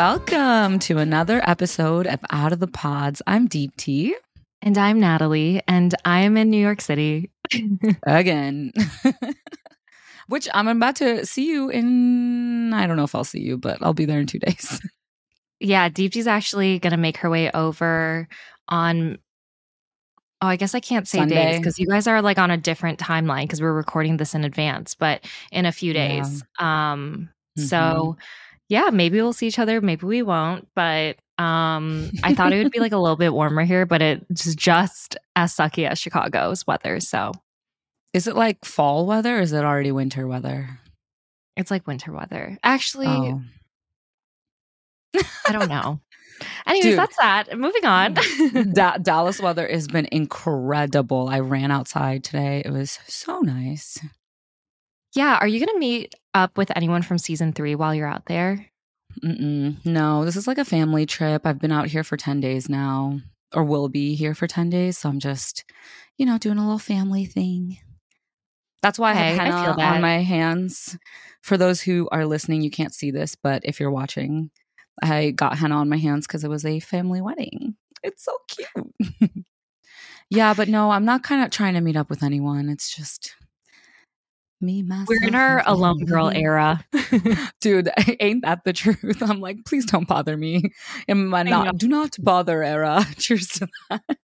Welcome to another episode of Out of the Pods. I'm Deepti. And I'm Natalie, and I'm in New York City. Again. Which I'm about to see you in. I don't know if I'll see you, but I'll be there in two days. yeah, Deepti's actually going to make her way over on. Oh, I guess I can't say Sunday. days because you guys are like on a different timeline because we're recording this in advance, but in a few Yeah. days. Um, Mhm. so yeah, maybe we'll see each other, maybe we won't, but um I thought it would be like a little bit warmer here, but it's just as sucky as Chicago's weather. So Is it like fall weather or is it already winter weather? it's like winter weather. Actually, Oh. I don't know. Anyways, Dude. that's that. Moving on. Da- Dallas weather has been incredible. I ran outside today. It was so nice. yeah. Are you going to meet up with anyone from season three while you're out there? Mm-mm. No, this is like a family trip. I've been out here for 10 days now, or will be here for 10 days. So I'm just, you know, doing a little family thing. That's why I have I henna that. on my hands. For those who are listening, you can't see this, but if you're watching, I got henna on my hands because it was a family wedding. It's so cute. yeah, but no, I'm not kind of trying to meet up with anyone. It's just me, myself. We're in our alone girl era. Dude, ain't that the truth? I'm like, please don't bother me. My I not do not bother era. Cheers to that.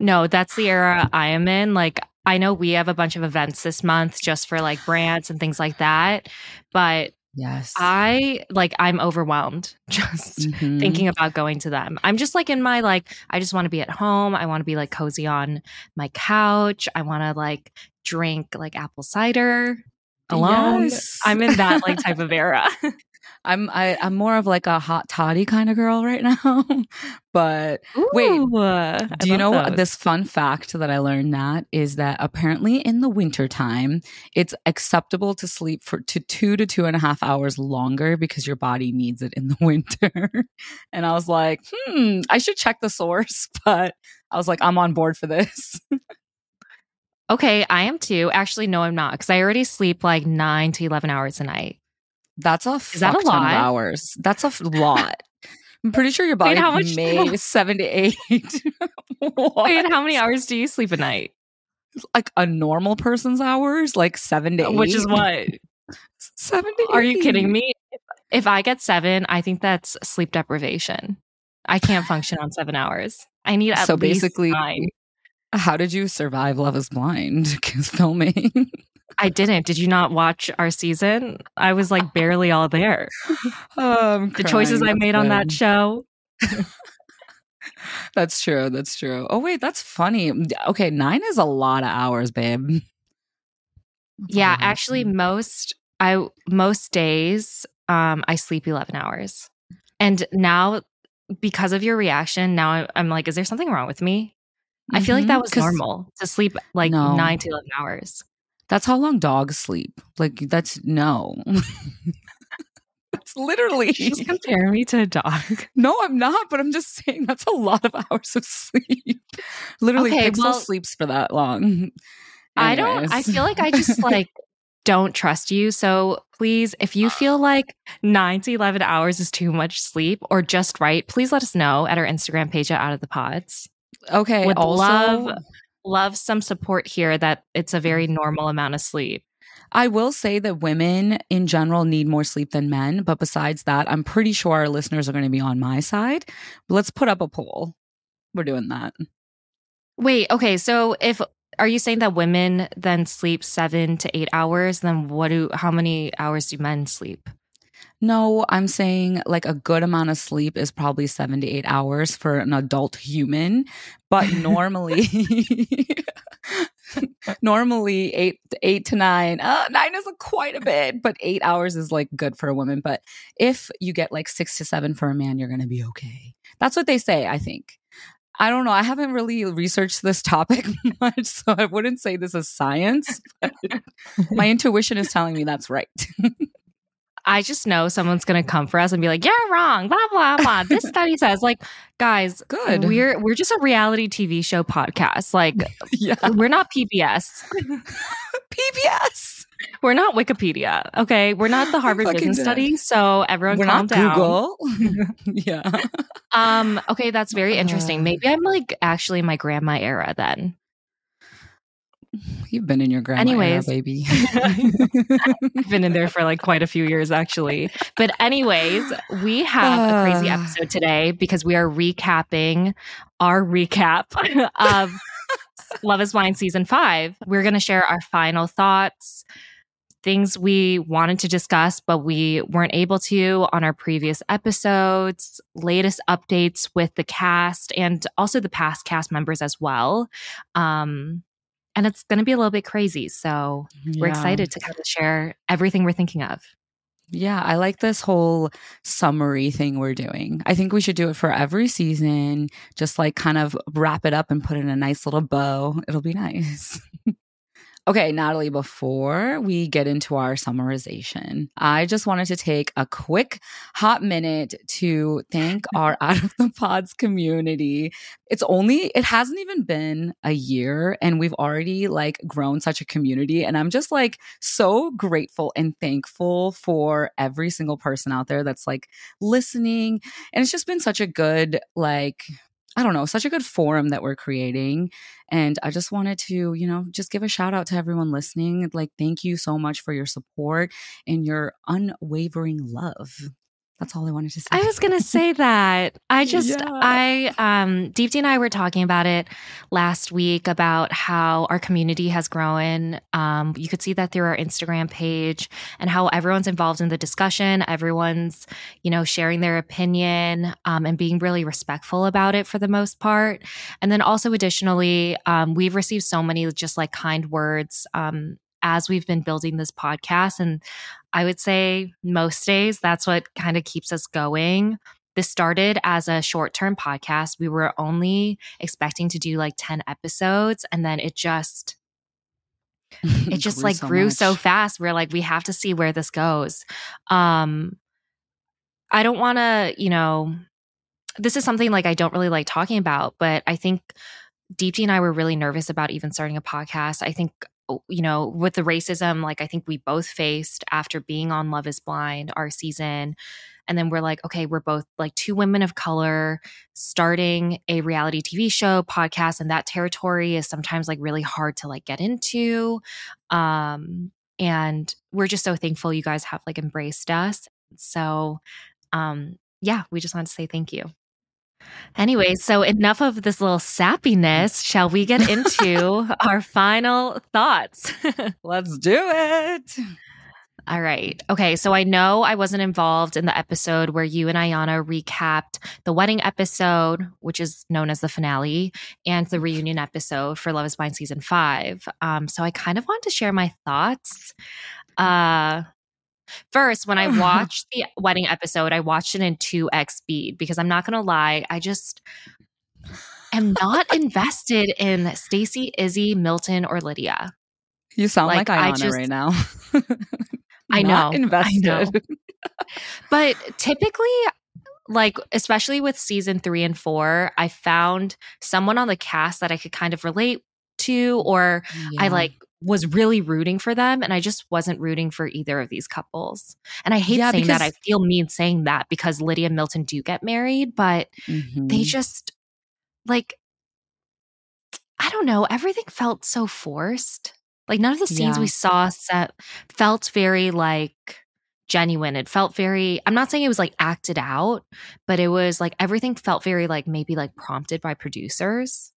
no, that's the era I am in. Like, I know we have a bunch of events this month just for like brands and things like that, but Yes. I like I'm overwhelmed just Mhm. thinking about going to them. I'm just like in my like I just want to be at home. I want to be like cozy on my couch. I want to like drink like apple cider alone. Yes. I'm in that like type of era. I'm I, I'm more of like a hot toddy kind of girl right now. but Wait, Ooh, I do you know those. this fun fact that I learned that is that apparently in the wintertime it's acceptable to sleep for to two to two and a half hours longer because your body needs it in the winter. and I was like, hmm, I should check the source, but I was like, I'm on board for this. Okay, I am too. Actually, no, I'm not because I already sleep like nine to eleven hours a night. That's a Is that a ton of lot? hours. That's a lot. I'm pretty sure your body how much- may seven to eight. Wait, how many hours do you sleep a night? like a normal person's hours, like seven to eight. Which is what? Seven to Are you kidding me? If I get seven, I think that's sleep deprivation. I can't function on seven hours. I need at So least basically, nine. how did you survive Love is Blind? Because filming. I didn't. Did you not watch our season? I was like barely all there. Oh, The choices I made on that show. That's true. That's true. Oh, wait, that's funny. Okay, nine is a lot of hours, babe. That's Yeah, actually most I most days um I sleep 11 hours. And now because of your reaction, now I'm like is there something wrong with me? I feel like Mhm, that was normal to sleep like No. 9 to 11 hours. That's how long dogs sleep. Like, that's no. it's literally. Just compare me to a dog. No, I'm not, but I'm just saying that's a lot of hours of sleep. Literally, Okay, Pixel well- sleeps for that long. I don't I feel like I just like don't trust you. So please, if you feel like 9 to 11 hours is too much sleep or just right, please let us know at our Instagram page at Out of the Pods. okay. Would also, love love some support here that it's a very mm-hmm. normal amount of sleep. I will say that women in general need more sleep than men. But besides that, I'm pretty sure our listeners are going to be on my side. Let's put up a poll. We're doing that. Wait, okay, so if are you saying that women then sleep 7 to 8 hours, then what do how many hours do men sleep? No, I'm saying like a good amount of sleep is probably seven to eight hours for an adult human. But normally, normally eight, eight to nine, uh, nine is quite a bit, but eight hours is like good for a woman. But if you get like six to seven for a man, you're going to be okay. That's what they say, I think. I don't know. I haven't really researched this topic much, so I wouldn't say this is science. But my intuition is telling me that's right. I just know someone's gonna come for us and be like, "You're wrong." Blah blah blah. This study says, like, guys, Good. We're we're just a reality TV show podcast. Like, yeah. we're not PBS. PBS. We're not Wikipedia, okay? We're not the Harvard Business. Study, so everyone We're calm not down. Google. yeah. Um. Okay, that's very interesting. Maybe I'm like actually my grandma era then. You've been in your grandma anyways, era, baby. I've been in there for like quite a few years, actually. But anyways, we have uh, a crazy episode today because we are recapping our recap of Love Is Blind season five. We're going to share our final thoughts, things we wanted to discuss, but we weren't able to on our previous episodes, latest updates with the cast and also the past cast members as well. Um, and it's going to be a little bit crazy. So yeah. we're excited to kind of share everything we're thinking of. Yeah, I like this whole summary thing we're doing. I think we should do it for every season, just like kind of wrap it up and put in a nice little bow. It'll be nice. Okay, Natalie, before we get into our summarization, I just wanted to take a quick hot minute to thank our Out of the Pods community. It's only, it hasn't even been a year and we've already like grown such a community. And I'm just like so grateful and thankful for every single person out there that's like listening. And it's just been such a good, like, I don't know, such a good forum that we're creating. And I just wanted to, you know, just give a shout out to everyone listening. Like, thank you so much for your support and your unwavering love. That's all I wanted to say. I was going to say that. I just, yeah. I, um, Deepti and I were talking about it last week about how our community has grown. Um, you could see that through our Instagram page and how everyone's involved in the discussion. Everyone's, you know, sharing their opinion um, and being really respectful about it for the most part. And then also, additionally, um, we've received so many just like kind words um, as we've been building this podcast. And I would say most days that's what kind of keeps us going. This started as a short term podcast. We were only expecting to do like 10 episodes, and then it just it just grew like so grew much. so fast we're like we have to see where this goes um i don't want to you know this is something like i don't really like talking about but i think deepti and i were really nervous about even starting a podcast i think you know, with the racism, like I think we both faced after being on Love is Blind, our season. And then we're like, okay, we're both like two women of color starting a reality TV show, podcast, and that territory is sometimes like really hard to like get into. Um, and we're just so thankful you guys have like embraced us. So, um, yeah, we just want to say thank you. Anyway, so enough of this little sappiness. Shall we get into our final thoughts? Let's do it. All right. Okay. So I know I wasn't involved in the episode where you and Ayana recapped the wedding episode, which is known as the finale, and the reunion episode for Love is Blind season five. Um, so I kind of want to share my thoughts. Uh, First, when I watched the wedding episode, I watched it in 2x speed because I'm not going to lie, I just am not invested in Stacy, Izzy, Milton, or Lydia. You sound like, like Ayana just, right now. I know. Invested. I know. but typically, like, especially with season three and four, I found someone on the cast that I could kind of relate to, or yeah. I like was really rooting for them and I just wasn't rooting for either of these couples. And I hate yeah, saying that. I feel mean saying that because Lydia and Milton do get married, but mm-hmm. they just like I don't know, everything felt so forced. Like none of the scenes yeah. we saw set felt very like genuine. It felt very I'm not saying it was like acted out, but it was like everything felt very like maybe like prompted by producers.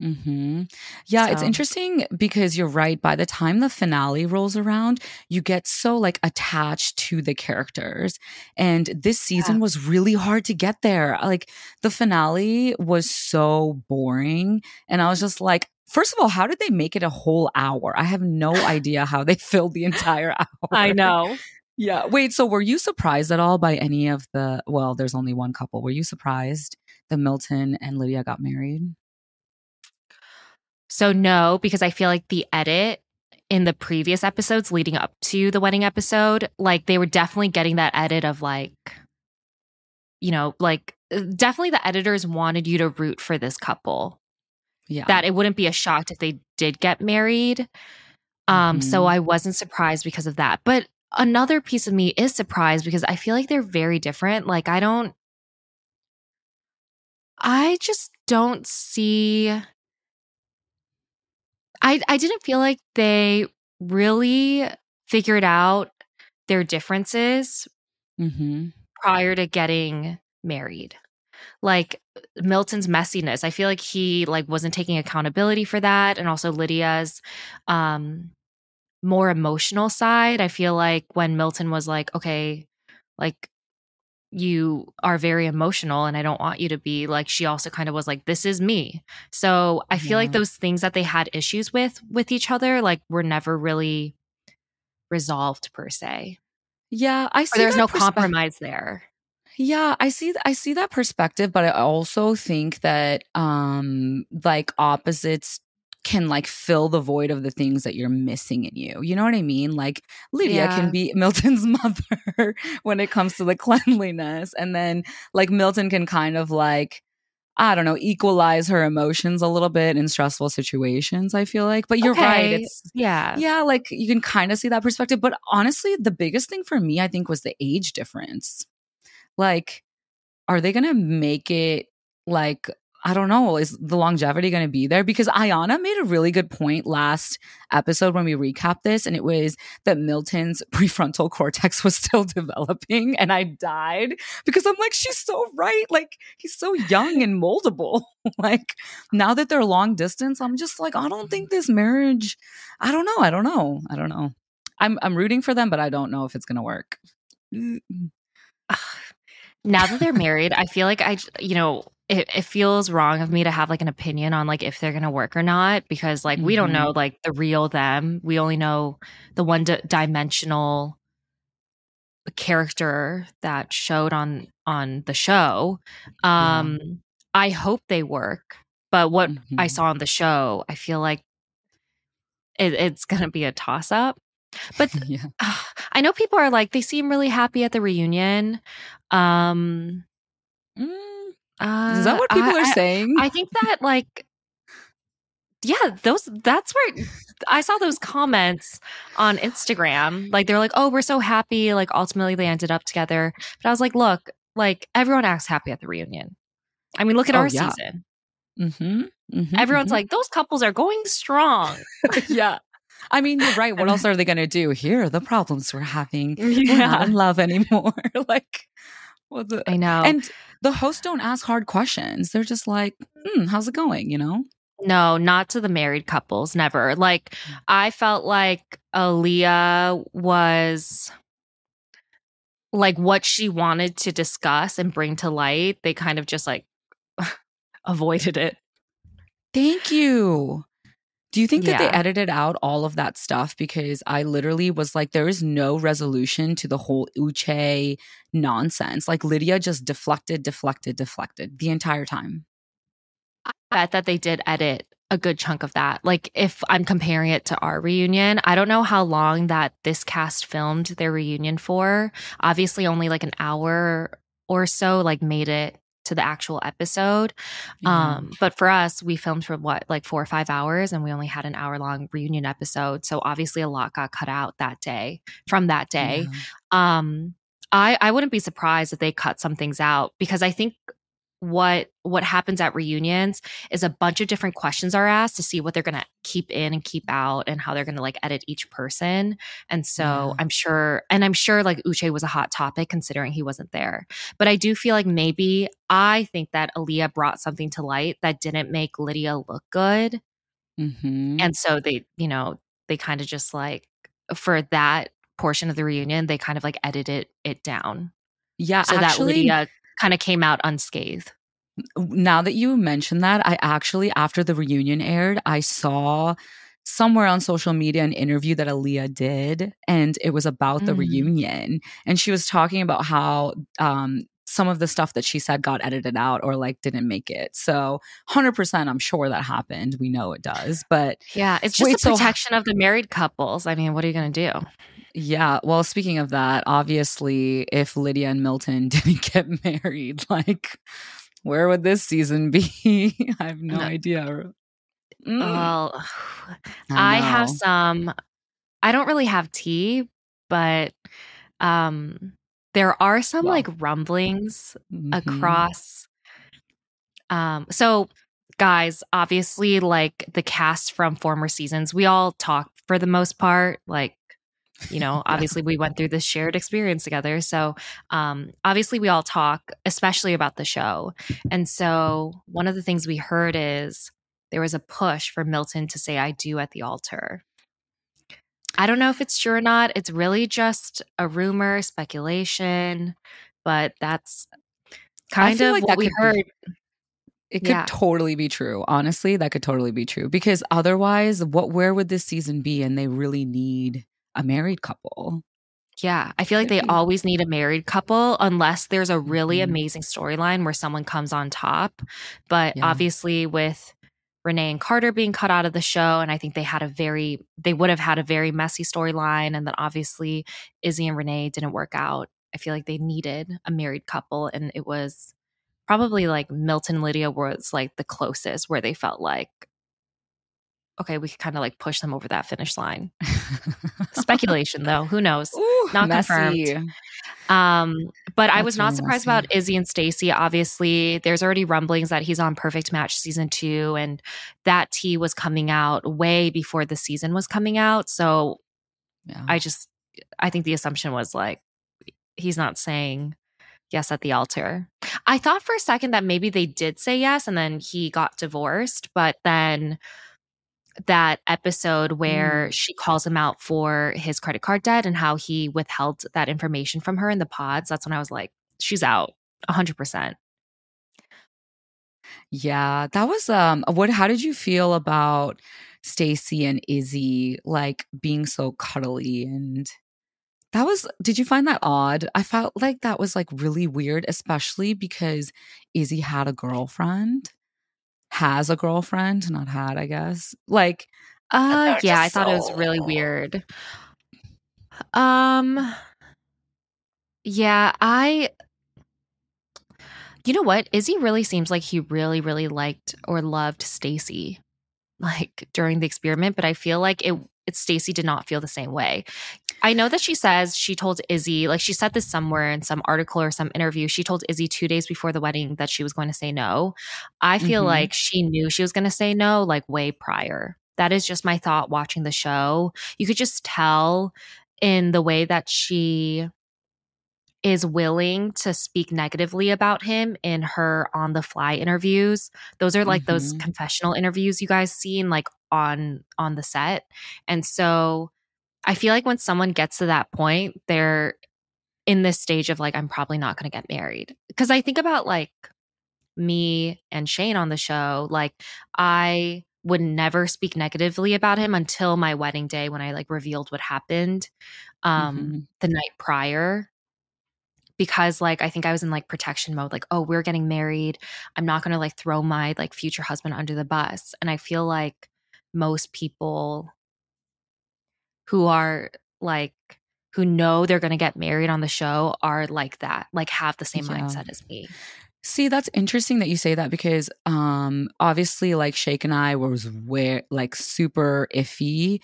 Hmm. Yeah, so. it's interesting because you're right. By the time the finale rolls around, you get so like attached to the characters, and this season yeah. was really hard to get there. Like the finale was so boring, and I was just like, First of all, how did they make it a whole hour? I have no idea how they filled the entire hour. I know. Yeah. Wait, so were you surprised at all by any of the well, there's only one couple. Were you surprised that Milton and Lydia got married? So, no, because I feel like the edit in the previous episodes leading up to the wedding episode, like they were definitely getting that edit of like, you know, like uh, definitely the editors wanted you to root for this couple. Yeah. That it wouldn't be a shock if they did get married. Um, mm-hmm. so I wasn't surprised because of that. But another piece of me is surprised because I feel like they're very different. Like I don't I just don't see I I didn't feel like they really figured out their differences mm-hmm. prior to getting married like milton's messiness i feel like he like wasn't taking accountability for that and also lydia's um more emotional side i feel like when milton was like okay like you are very emotional and I don't want you to be like she also kind of was like this is me. So I feel yeah. like those things that they had issues with with each other like were never really resolved per se. Yeah, I see. Or there's no compromise there. Yeah, I see I see that perspective, but I also think that um like opposites can like fill the void of the things that you're missing in you. You know what I mean? Like Lydia yeah. can be Milton's mother when it comes to the cleanliness. And then like Milton can kind of like, I don't know, equalize her emotions a little bit in stressful situations, I feel like. But you're okay. right. It's yeah. Yeah, like you can kind of see that perspective. But honestly, the biggest thing for me, I think, was the age difference. Like, are they gonna make it like I don't know, is the longevity going to be there? Because Ayana made a really good point last episode when we recapped this, and it was that Milton's prefrontal cortex was still developing. And I died because I'm like, she's so right. Like, he's so young and moldable. like, now that they're long distance, I'm just like, I don't think this marriage, I don't know. I don't know. I don't know. I'm, I'm rooting for them, but I don't know if it's going to work. Mm. now that they're married, I feel like I, you know, it, it, feels wrong of me to have like an opinion on like if they're gonna work or not because like mm-hmm. we don't know mm-hmm. like the real them we only know the one d- dimensional character that showed on on the show um yeah. i hope they work but what mm-hmm. i saw on the show i feel like it, it's gonna be a toss up but yeah. uh, i know people are like they seem really happy at the reunion um mm uh, Is that what people I, are saying? I, I think that like yeah, those that's where I saw those comments on Instagram. Like they're like, "Oh, we're so happy like ultimately they ended up together." But I was like, "Look, like everyone acts happy at the reunion." I mean, look at oh, our yeah. season. Mm-hmm, mm-hmm, Everyone's mm-hmm. like, "Those couples are going strong." yeah. I mean, you're right. What else are they going to do? Here are the problems we're having. Yeah. We're not in love anymore. like, what the? I know. And the hosts don't ask hard questions. They're just like, hmm, how's it going? You know? No, not to the married couples. Never. Like, mm. I felt like Aaliyah was like what she wanted to discuss and bring to light. They kind of just like avoided it. Thank you. Do you think that they edited out all of that stuff? Because I literally was like, there is no resolution to the whole Uche nonsense. Like Lydia just deflected, deflected, deflected the entire time. I bet that they did edit a good chunk of that. Like if I'm comparing it to our reunion, I don't know how long that this cast filmed their reunion for. Obviously only like an hour or so like made it to the actual episode. Um, but for us, we filmed for what, like four or five hours, and we only had an hour long reunion episode. So obviously, a lot got cut out that day from that day. Yeah. Um, I, I wouldn't be surprised if they cut some things out because I think what what happens at reunions is a bunch of different questions are asked to see what they're going to keep in and keep out and how they're going to like edit each person and so yeah. i'm sure and i'm sure like uche was a hot topic considering he wasn't there but i do feel like maybe i think that aaliyah brought something to light that didn't make lydia look good mm-hmm. and so they you know they kind of just like for that portion of the reunion they kind of like edited it down yeah so actually, that lydia kind of came out unscathed. Now that you mentioned that, I actually, after the reunion aired, I saw somewhere on social media an interview that Aaliyah did, and it was about mm. the reunion. And she was talking about how um, some of the stuff that she said got edited out or like didn't make it. So 100% I'm sure that happened. We know it does. But yeah, it's just wait, a protection so, of the married couples. I mean, what are you going to do? Yeah. Well, speaking of that, obviously, if Lydia and Milton didn't get married, like, where would this season be? I have no, no. idea. Mm. Well, I, I have some I don't really have tea, but um there are some like rumblings mm-hmm. across um so guys, obviously like the cast from former seasons, we all talk for the most part like you know obviously we went through this shared experience together so um obviously we all talk especially about the show and so one of the things we heard is there was a push for milton to say i do at the altar I don't know if it's true or not. It's really just a rumor, speculation, but that's kind of like what we heard. Be, it could yeah. totally be true. Honestly, that could totally be true because otherwise, what where would this season be? And they really need a married couple. Yeah, I feel like they always need a married couple unless there's a really mm-hmm. amazing storyline where someone comes on top. But yeah. obviously, with Renee and Carter being cut out of the show. And I think they had a very, they would have had a very messy storyline. And then obviously Izzy and Renee didn't work out. I feel like they needed a married couple. And it was probably like Milton Lydia was like the closest where they felt like, okay, we could kind of like push them over that finish line. Speculation though, who knows? Ooh, Not messy. confirmed. Um, but That's I was not really surprised messy. about Izzy and Stacy. Obviously, there's already rumblings that he's on Perfect Match season two, and that tea was coming out way before the season was coming out. So yeah. I just, I think the assumption was like he's not saying yes at the altar. I thought for a second that maybe they did say yes, and then he got divorced, but then that episode where mm. she calls him out for his credit card debt and how he withheld that information from her in the pods. That's when I was like, she's out 100%. Yeah, that was um what how did you feel about Stacy and Izzy like being so cuddly and that was did you find that odd? I felt like that was like really weird especially because Izzy had a girlfriend has a girlfriend, not had, I guess. Like, uh, yeah, I thought so... it was really weird. Um, yeah, I. You know what? Izzy really seems like he really, really liked or loved Stacy, like during the experiment. But I feel like it, it Stacy did not feel the same way. I know that she says she told Izzy, like she said this somewhere in some article or some interview. She told Izzy two days before the wedding that she was going to say no. I feel mm-hmm. like she knew she was going to say no, like way prior. That is just my thought watching the show. You could just tell in the way that she is willing to speak negatively about him in her on the fly interviews. Those are like mm-hmm. those confessional interviews you guys seen like on on the set. And so I feel like when someone gets to that point, they're in this stage of like, I'm probably not going to get married. Because I think about like me and Shayne on the show, like, I would never speak negatively about him until my wedding day when I like revealed what happened um mm-hmm. the night prior because like I think I was in like protection mode like oh we're getting married I'm not going to like throw my like future husband under the bus and I feel like most people who are like who know they're going to get married on the show are like that, like have the same yeah. mindset as me. See, that's interesting that you say that because um obviously like Shake and I was where like super iffy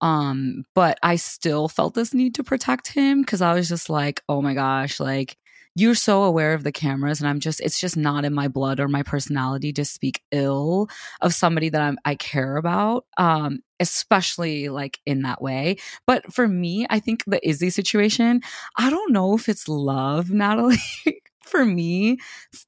um but I still felt this need to protect him cuz I was just like, "Oh my gosh, like you're so aware of the cameras and i'm just it's just not in my blood or my personality to speak ill of somebody that I'm, i care about um especially like in that way but for me i think the izzy situation i don't know if it's love natalie for me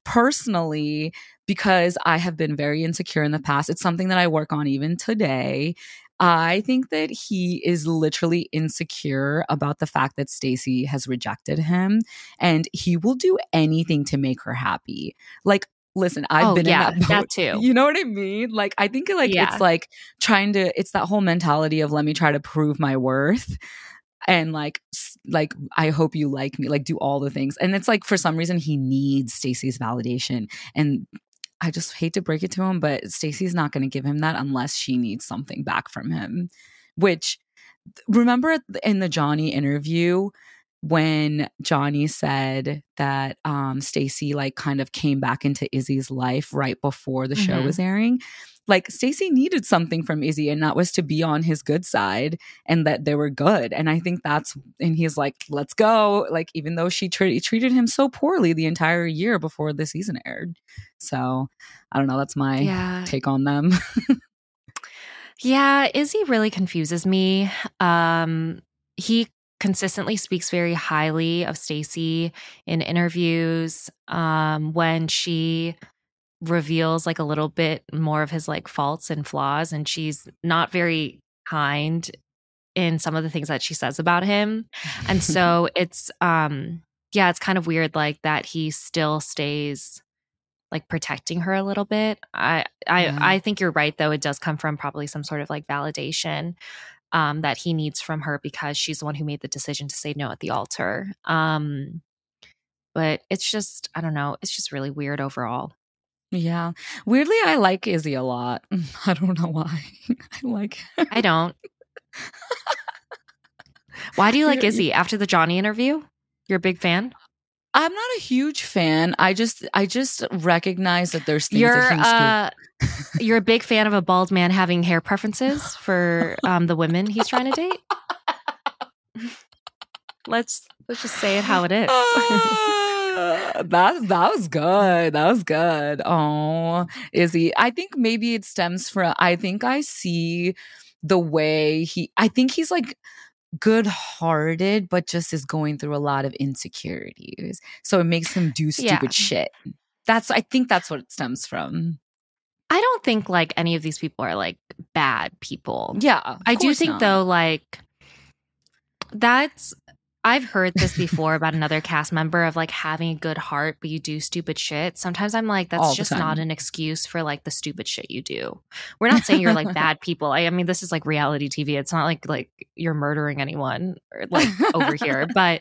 personally because I have been very insecure in the past. It's something that I work on even today. I think that he is literally insecure about the fact that Stacy has rejected him and he will do anything to make her happy. Like listen, I've oh, been yeah, in that, boat. that too. You know what I mean? Like I think like yeah. it's like trying to it's that whole mentality of let me try to prove my worth and like like I hope you like me, like do all the things. And it's like for some reason he needs Stacy's validation and I just hate to break it to him, but Stacy's not going to give him that unless she needs something back from him. Which remember in the Johnny interview, when Johnny said that um Stacy like kind of came back into Izzy's life right before the show Mhm. was airing. Like Stacy needed something from Izzy and that was to be on his good side and that they were good. And I think that's and he's like, "Let's go." Like even though she tre- treated him so poorly the entire year before the season aired. So, I don't know, that's my Yeah. take on them. Yeah, Izzy really confuses me. Um, he consistently speaks very highly of Stacy in interviews. Um, when she reveals like a little bit more of his like faults and flaws, and she's not very kind in some of the things that she says about him. And so it's um yeah, it's kind of weird like that he still stays like protecting her a little bit. I I Yeah. I think you're right though. It does come from probably some sort of like validation um that he needs from her because she's the one who made the decision to say no at the altar. Um but it's just I don't know, it's just really weird overall. Yeah. Weirdly, I like Izzy a lot. I don't know why. I like her. I don't. Why do you like Izzy after the Johnny interview? You're a big fan? I'm not a huge fan. I just I just recognize that there's things You're that he's uh you're a big fan of a bald man having hair preferences for um the women he's trying to date? let's let's just say it how it is. Ah, that that was good. That was good. Oh, Izzy. I think maybe it stems from I think I see the way he I think he's like good hearted, but just is going through a lot of insecurities. So it makes him do stupid Yeah. shit. That's I think that's what it stems from. I don't think like any of these people are like bad people. Yeah. I do think not. though, like that's I've heard this before about another cast member of like having a good heart, but you do stupid shit. Sometimes I'm like, that's just time. not an excuse for like the stupid shit you do. We're not saying you're like bad people. I, I mean, this is like reality TV. It's not like like you're murdering anyone or like over here, but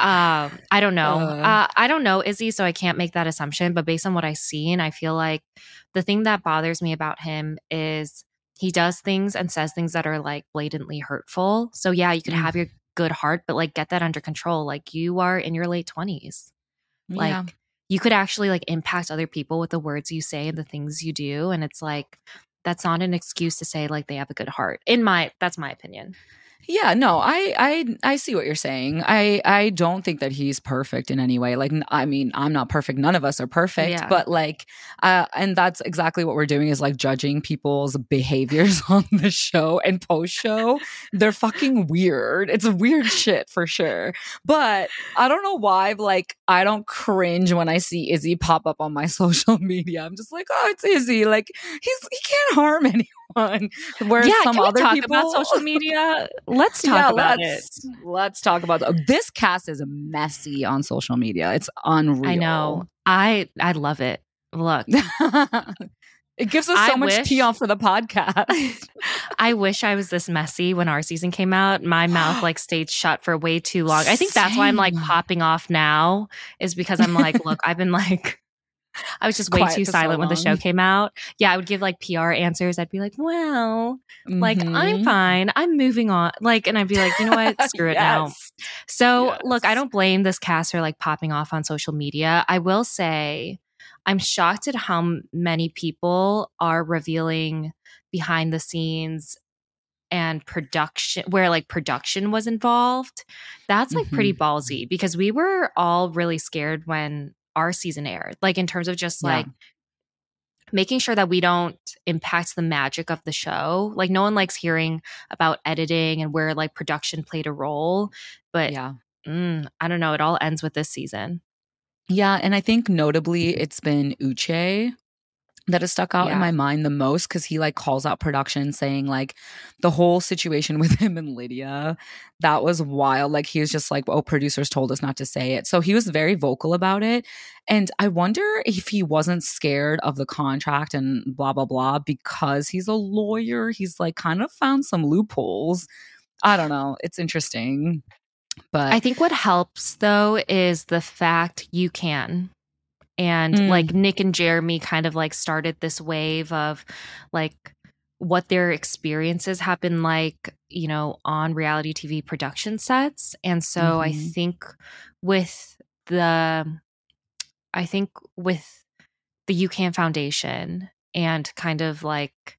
um i don't know Uh. uh, i don't know izzy so i can't make that assumption but based on what i've seen i feel like the thing that bothers me about him is he does things and says things that are like blatantly hurtful so yeah you could Mm. have your good heart but like get that under control like you are in your late 20s like Yeah. you could actually like impact other people with the words you say and the things you do and it's like that's not an excuse to say like they have a good heart in my that's my opinion Yeah, no, I I I see what you're saying. I I don't think that he's perfect in any way. Like I mean, I'm not perfect. None of us are perfect, Yeah. but like uh and that's exactly what we're doing is like judging people's behaviors on the show and post show. They're fucking weird. It's weird shit for sure. But I don't know why like I don't cringe when I see Izzy pop up on my social media. I'm just like, "Oh, it's Izzy. Like he's he can't harm anyone." Whereas yeah some can we other talk people about social media let's talk about it let's, Let's talk about th- this cast is messy on social media. It's unreal. I know. I I love it. Look, it gives us so I much wish- tea on for the podcast. I wish I was this messy when our season came out. My mouth like stayed shut for way too long. I think that's why I'm like popping off now is because I'm like, look, I've been like I was just way too for so silent when the show came out. Yeah, I would give like PR answers. I'd be like, well, like I'm Mhm. fine. I'm moving on. Like, and I'd be like, you know what? Screw it now. Yes. So, look, I don't blame this cast for like popping off on social media. I will say, I'm shocked at how many people are revealing behind the scenes and production, where like production was involved. That's like pretty Mm-hmm. ballsy because we were all really scared when our season aired, like in terms of just Yeah. like making sure that we don't impact the magic of the show. Like no one likes hearing about editing and where like production played a role, but Yeah. mm, I don't know. It all ends with this season. Yeah, and I think notably it's been Uche that has stuck out Yeah. in my mind the most because he like calls out production saying like the whole situation with him and Lydia that was wild. Like he was just like oh producers told us not to say it. So he was very vocal about it. And I wonder if he wasn't scared of the contract and blah blah blah because he's a lawyer. He's like kind of found some loopholes. I don't know. It's interesting. But I think what helps though is the fact you can. And Mm. like Nick and Jeremy kind of like started this wave of like what their experiences have been like, you know, on reality TV production sets. And so mm-hmm. I think with the, I think with the UCAN Foundation and kind of like,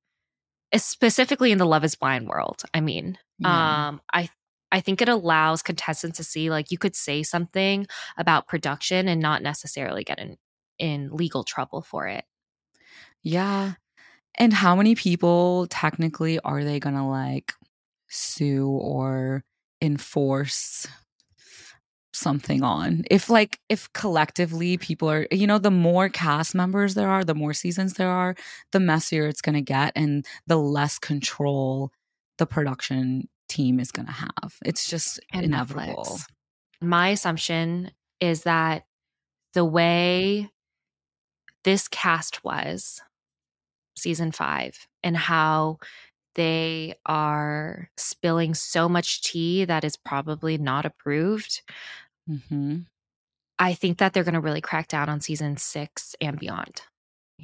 specifically in the Love is Blind world, I mean, yeah. um, I I think it allows contestants to see like you could say something about production and not necessarily get in in legal trouble for it. Yeah. And how many people technically are they going to like sue or enforce something on? If like if collectively people are you know the more cast members there are, the more seasons there are, the messier it's going to get and the less control the production team is going to have. It's just and inevitable. Netflix. My assumption is that the way this cast was season five and how they are spilling so much tea that is probably not approved. Mm-hmm. I think that they're going to really crack down on season six and beyond.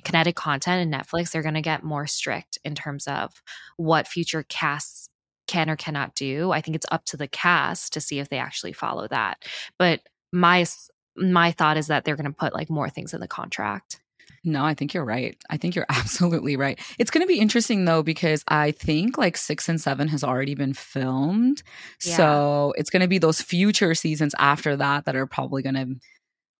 Kinetic content and Netflix, they're going to get more strict in terms of what future casts can or cannot do. I think it's up to the cast to see if they actually follow that. But my my thought is that they're going to put like more things in the contract. No, I think you're right. I think you're absolutely right. It's going to be interesting though, because I think like six and seven has already been filmed. Yeah. So it's going to be those future seasons after that that are probably going to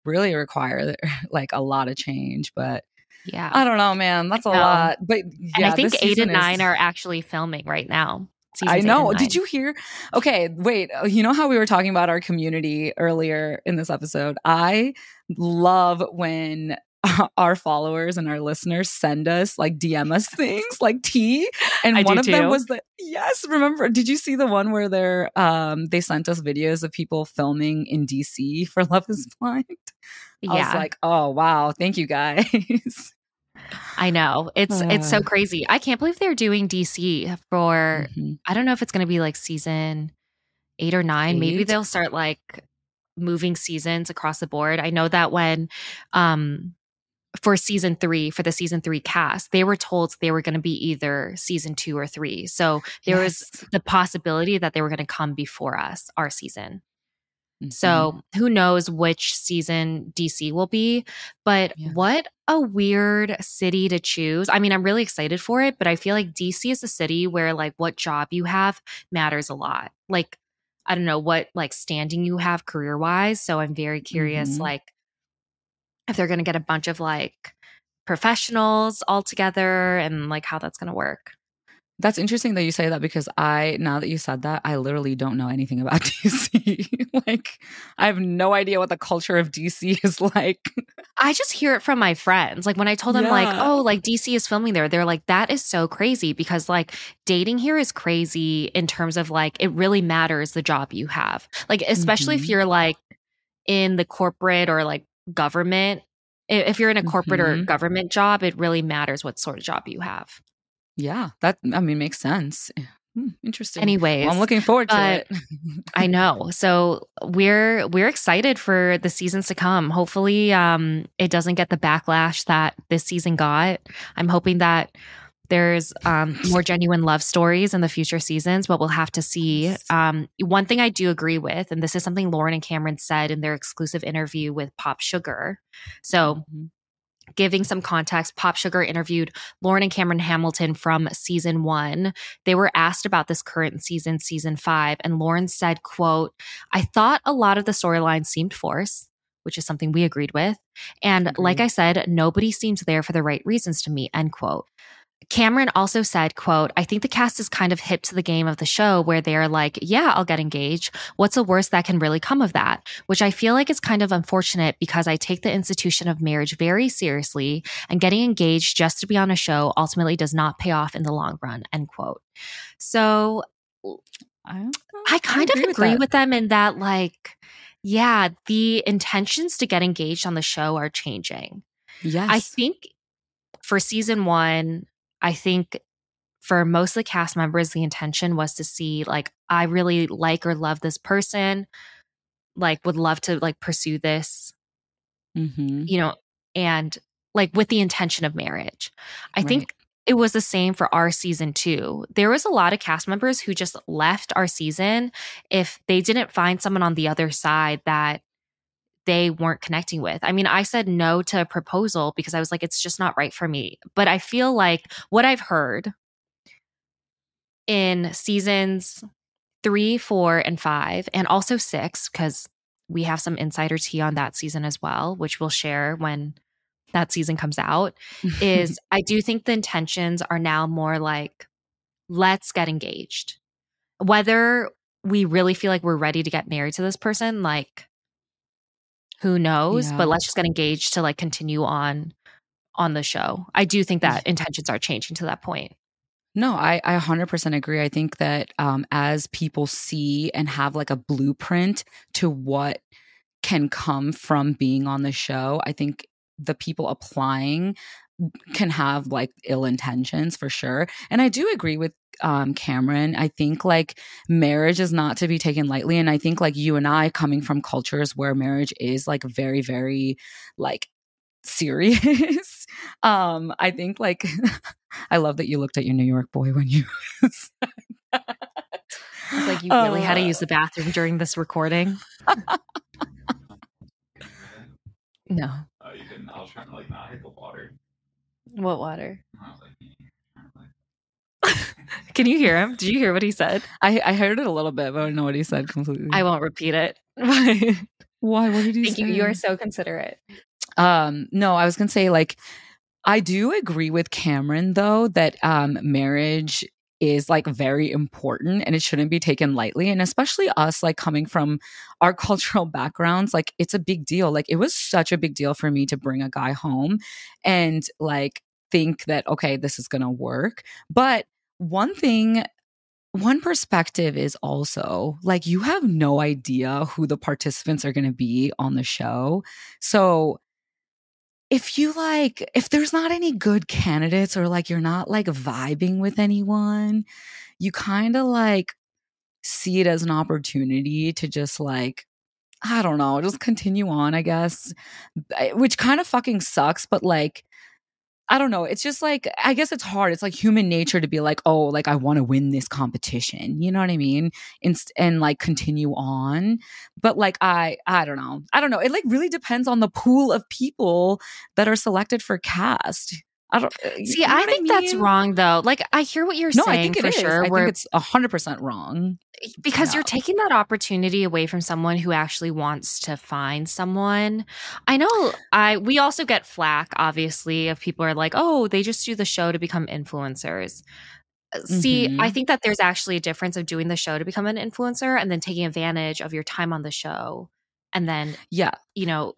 really require like a lot of change. But yeah, I don't know, man. That's a um, lot. But yeah, and I think eight and nine is... are actually filming right now. I know. Did you hear? Okay, wait. Oh, you know how we were talking about our community earlier in this episode? I love when our followers and our listeners send us like DM us things like tea. And I one of too. them was the yes, remember, did you see the one where they're um they sent us videos of people filming in DC for Love is Blind? Yeah. I was like, oh wow, thank you guys. I know. It's uh, it's so crazy. I can't believe they're doing DC for mm-hmm. I don't know if it's gonna be like season eight or nine. Eight? Maybe they'll start like moving seasons across the board. I know that when um for season three, for the season three cast, they were told they were going to be either season two or three. So there yes. was the possibility that they were going to come before us, our season. Mm-hmm. So who knows which season DC will be, but yeah. what a weird city to choose. I mean, I'm really excited for it, but I feel like DC is a city where like what job you have matters a lot. Like, I don't know what like standing you have career wise. So I'm very curious, mm-hmm. like, if they're going to get a bunch of like professionals all together and like how that's going to work. That's interesting that you say that because I, now that you said that, I literally don't know anything about DC. like, I have no idea what the culture of DC is like. I just hear it from my friends. Like, when I told them, yeah. like, oh, like DC is filming there, they're like, that is so crazy because, like, dating here is crazy in terms of, like, it really matters the job you have. Like, especially mm-hmm. if you're, like, in the corporate or, like, government, if you're in a corporate mm-hmm. or government job, it really matters what sort of job you have. Yeah, that I mean makes sense. Hmm, interesting. Anyways, well, I'm looking forward to it. I know. So we're we're excited for the seasons to come. Hopefully, um, it doesn't get the backlash that this season got. I'm hoping that there's um, more genuine love stories in the future seasons, but we'll have to see. Um, one thing I do agree with, and this is something Lauren and Cameron said in their exclusive interview with Pop Sugar. So, mm-hmm. giving some context, Pop Sugar interviewed Lauren and Cameron Hamilton from season one. They were asked about this current season, season five, and Lauren said, "quote I thought a lot of the storylines seemed forced." which is something we agreed with. And agreed. like I said, nobody seems there for the right reasons to me, end quote. Cameron also said, quote, I think the cast is kind of hip to the game of the show where they're like, yeah, I'll get engaged. What's the worst that can really come of that? Which I feel like is kind of unfortunate because I take the institution of marriage very seriously and getting engaged just to be on a show ultimately does not pay off in the long run, end quote. So I, I kind I agree of agree with, with them in that, like, yeah, the intentions to get engaged on the show are changing. Yes. I think for season one, I think for most of the cast members, the intention was to see, like, I really like or love this person, like, would love to like pursue this, mm-hmm. you know, and like with the intention of marriage. I right. think it was the same for our season too. There was a lot of cast members who just left our season if they didn't find someone on the other side that they weren't connecting with. I mean, I said no to a proposal because I was like, it's just not right for me. But I feel like what I've heard in seasons three, four, and five, and also six, because we have some insider tea on that season as well, which we'll share when that season comes out, is I do think the intentions are now more like, let's get engaged. Whether we really feel like we're ready to get married to this person, like, who knows? Yeah. But let's just get engaged to like continue on on the show. I do think that intentions are changing to that point. No, I, I 100% agree. I think that um, as people see and have like a blueprint to what can come from being on the show, I think the people applying can have like ill intentions for sure. And I do agree with um, Cameron. I think like marriage is not to be taken lightly. And I think like you and I coming from cultures where marriage is like very, very like serious. um, I think like I love that you looked at your New York boy when you It's like you really uh, had to use the bathroom during this recording. no. Oh, you didn't. I was trying to like not hit the water. What water? Can you hear him? Did you hear what he said? I, I heard it a little bit, but I don't know what he said completely. I won't repeat it. Why? What did he Thank say? You. you are so considerate. Um, no, I was gonna say like I do agree with Cameron though that um marriage is like very important and it shouldn't be taken lightly and especially us like coming from our cultural backgrounds like it's a big deal like it was such a big deal for me to bring a guy home and like think that okay this is going to work but one thing one perspective is also like you have no idea who the participants are going to be on the show so if you like if there's not any good candidates or like you're not like vibing with anyone you kind of like see it as an opportunity to just like i don't know just continue on i guess eh, which kind of fucking sucks but like I don't know. It's just like I guess it's hard. It's like human nature to be like, oh, like I want to win this competition. You know what I mean? And, and like continue on. But like I I don't know. I don't know. It like really depends on the pool of people that are selected for cast. I don't uh, see. I think I mean? that's wrong, though. Like, I hear what you're no, saying I think it for is. sure. I think it's hundred percent wrong because you're taking that opportunity away from someone who actually wants to find someone. I know. I we also get flack, obviously, if people are like, "Oh, they just do the show to become influencers." Uh, see, mm-hmm. I think that there's actually a difference of doing the show to become an influencer and then taking advantage of your time on the show and then yeah you know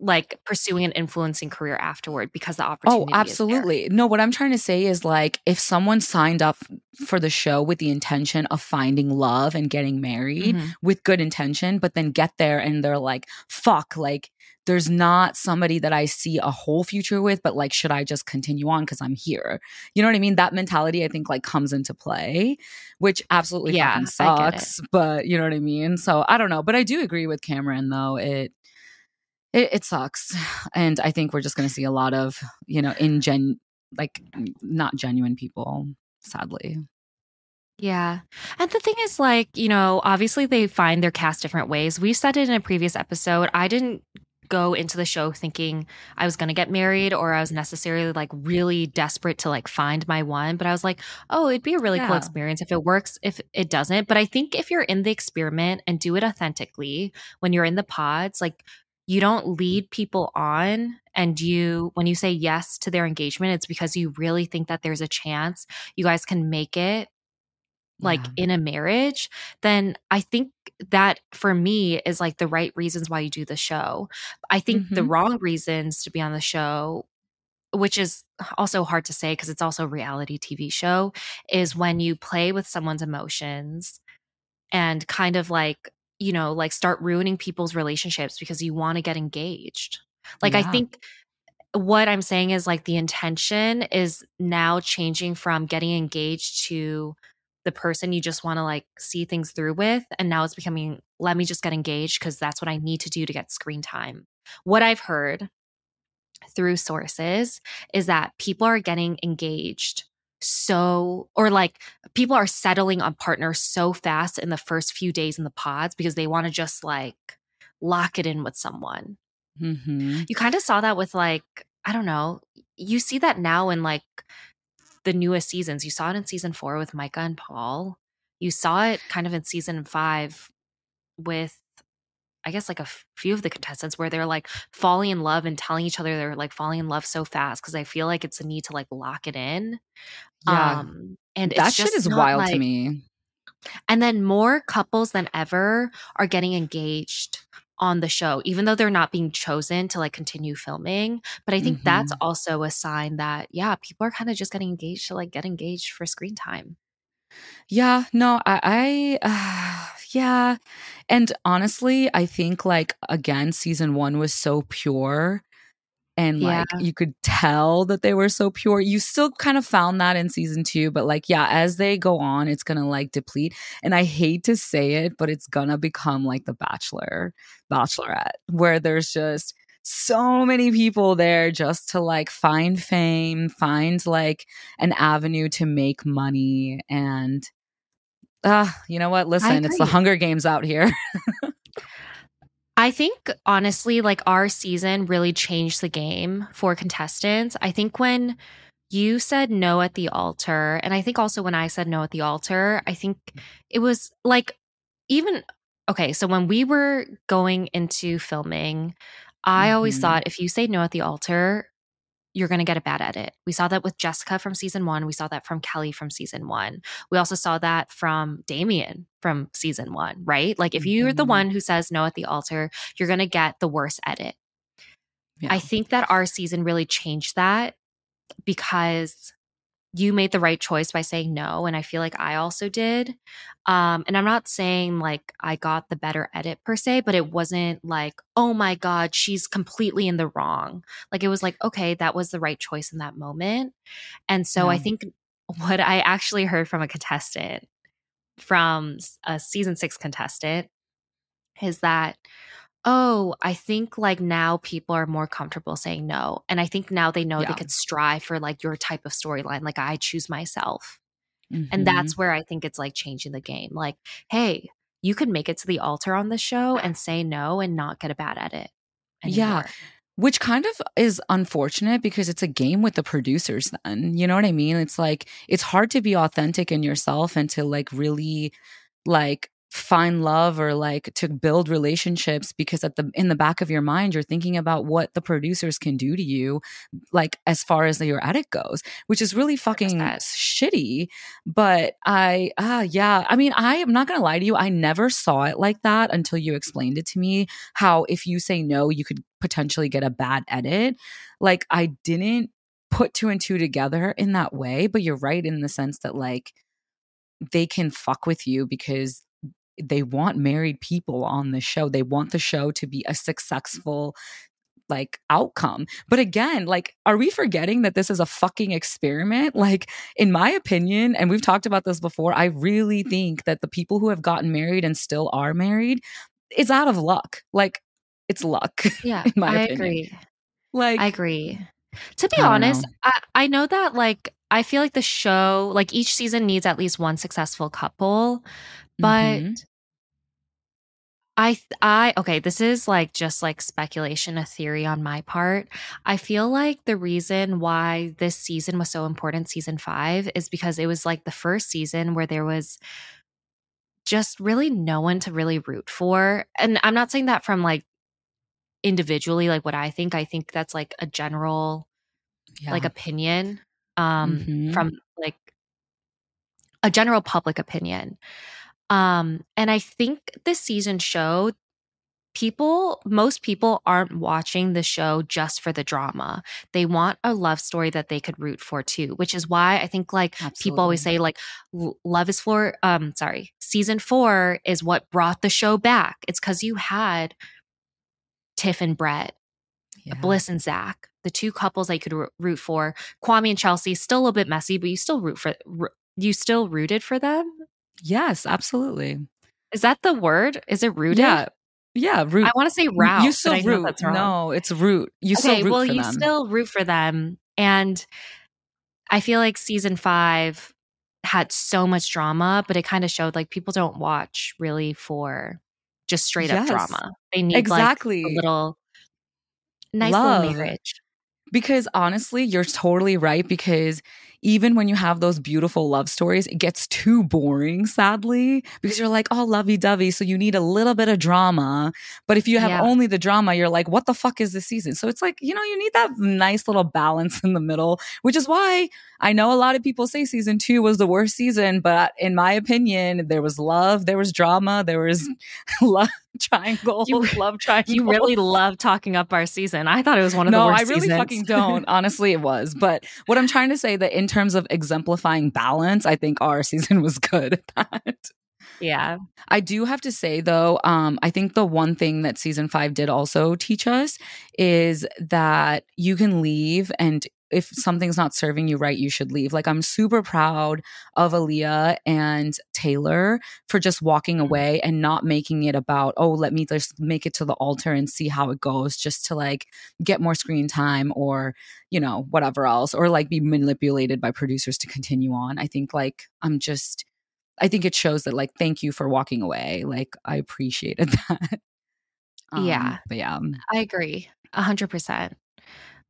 like pursuing an influencing career afterward because the oh, opportunity. Oh, absolutely. No, what I'm trying to say is like if someone signed up for the show with the intention of finding love and getting married mm-hmm. with good intention, but then get there and they're like, fuck, like there's not somebody that I see a whole future with, but like, should I just continue on because I'm here? You know what I mean? That mentality, I think, like comes into play, which absolutely yeah, fucking sucks. But you know what I mean? So I don't know. But I do agree with Cameron, though. It it, it sucks. And I think we're just going to see a lot of, you know, ingen, like not genuine people, sadly. Yeah. And the thing is, like, you know, obviously they find their cast different ways. We said it in a previous episode. I didn't go into the show thinking I was going to get married or I was necessarily like really desperate to like find my one, but I was like, "Oh, it'd be a really yeah. cool experience if it works, if it doesn't." But I think if you're in the experiment and do it authentically when you're in the pods, like you don't lead people on and you when you say yes to their engagement it's because you really think that there's a chance you guys can make it like yeah. in a marriage then i think that for me is like the right reasons why you do the show i think mm-hmm. the wrong reasons to be on the show which is also hard to say because it's also a reality tv show is when you play with someone's emotions and kind of like you know, like start ruining people's relationships because you want to get engaged. Like, yeah. I think what I'm saying is like the intention is now changing from getting engaged to the person you just want to like see things through with. And now it's becoming, let me just get engaged because that's what I need to do to get screen time. What I've heard through sources is that people are getting engaged so or like people are settling on partners so fast in the first few days in the pods because they want to just like lock it in with someone. Mm-hmm. You kind of saw that with like I don't know. You see that now in like the newest seasons. You saw it in season 4 with Micah and Paul. You saw it kind of in season 5 with I guess like a f- few of the contestants where they're like falling in love and telling each other they're like falling in love so fast because I feel like it's a need to like lock it in. Yeah. Um and that shit is wild to me. And then more couples than ever are getting engaged on the show, even though they're not being chosen to like continue filming. But I think that's Mm-hmm. also a sign that, yeah, people are kind of just getting engaged to like get engaged for screen time. Yeah, no, I, I uh, yeah. And honestly, I think like again, season one was so pure and like Yeah. you could tell that they were so pure. You still kind of found that in season two, but like, yeah, as they go on, it's gonna like deplete. And I hate to say it, but it's gonna become like the Bachelor, Bachelorette, where there's just so many people there just to like find fame, find like an avenue to make money and uh, you know what? Listen, it's the. Hunger Games out here. I think honestly, like our season really changed the game for contestants. I think when you said no at the altar, and I think also when I said no at the altar, I think it was like even okay. So when we were going into filming, I always Mhm. thought if you say no at the altar, you're going to get a bad edit. We saw that with Jessica from season one. We saw that from Kelly from season one. We also saw that from Damian from season one, right? Like if you're the Mhm. one who says no at the altar, you're going to get the worst edit. Yeah. I think that our season really changed that because you made the right choice by saying no. And I feel like I also did. Um, and I'm not saying like I got the better edit per se, but it wasn't like, oh my God, she's completely in the wrong. Like it was like, okay, that was the right choice in that moment. And so I think what I actually heard from a contestant, from a season six contestant, is that oh, I think like now people are more comfortable saying no. And I think now they know Yeah. they could strive for like your type of storyline. Like I choose myself. Mhm. And that's where I think it's like changing the game. Like, hey, you could make it to the altar on the show and say no and not get a bad edit. Yeah. anymore. Which kind of is unfortunate because it's a game with the producers, then. You know what I mean? It's like, it's hard to be authentic in yourself and to like really like find love or like to build relationships because at the in the back of your mind you're thinking about what the producers can do to you like as far as your edit goes which is really fucking shitty. But i ah yeah. I mean i am not gonna lie to you i never saw it like that until you explained it to me how if you say no you could potentially get a bad edit. Like i didn't put two and two together in that way but you're right in the sense that like they can fuck with you because they want married people on the show. They want the show to be a successful like outcome. But again, like are we forgetting that this is a fucking experiment? Like in my opinion, and we've talked about this before, I really think that the people who have gotten married and still are married it's out of luck. Like it's luck. Yeah. in my I opinion. agree. Like I agree. To be I honest, know. I, I know that like I feel like the show, like each season needs at least one successful couple, but Mhm. I I okay, this is like just like speculation, a theory on my part. I feel like the reason why this season was so important, season 5, is because it was like the first season where there was just really no one to really root for. And I'm not saying that from like individually like what I think. I think that's like a general yeah. like opinion um Mhm. from like a general public opinion um and i think this season showed people most people aren't watching the show just for the drama they want a love story that they could root for too which is why i think like people always say like love is for um sorry season 4 is what brought the show back it's cuz you had Tiff and Brett Yeah. Bliss and Zack, the two couples I could ro- root for. Kwame and Chelsea, still a little bit messy, but you still root for. You still rooted for them. Yes, absolutely. Is that the word? Is it rooted? Yeah. Yeah, root. I want to say route. You still root. No, it's root. You okay, still root well, for you them. still root for them, and I feel like season five had so much drama, but it kind of showed like people don't watch really for just straight up drama. They need Exactly. like a little nice Love. little marriage. Because honestly, you're totally right. Because even when you have those beautiful love stories, it gets too boring, sadly, because you're like, oh, lovey dovey. So you need a little bit of drama. But if you have Yeah. only the drama, you're like, what the fuck is this season? So it's like, you know, you need that nice little balance in the middle, which is why I know a lot of people say season two was the worst season. But in my opinion, there was love, there was drama, there was love triangle, You- love triangle. You really love talking up our season. I thought it was one of the worst. no, I really seasons. fucking don't. Honestly, it was. But what I'm trying to say that in terms of exemplifying balance, I think our season was good at that. yeah. I do have to say though, um, I think the one thing that season five did also teach us is that you can leave and if something's not serving you right, you should leave. Like I'm super proud of Aaliyah and Taylor for just walking mm-hmm. away and not making it about, oh, let me just make it to the altar and see how it goes, just to like get more screen time or, you know, whatever else, or like be manipulated by producers to continue on. I think like I'm just I think it shows that like thank you for walking away. Like I appreciated that. Um, yeah. But yeah. Um I agree. A hundred percent.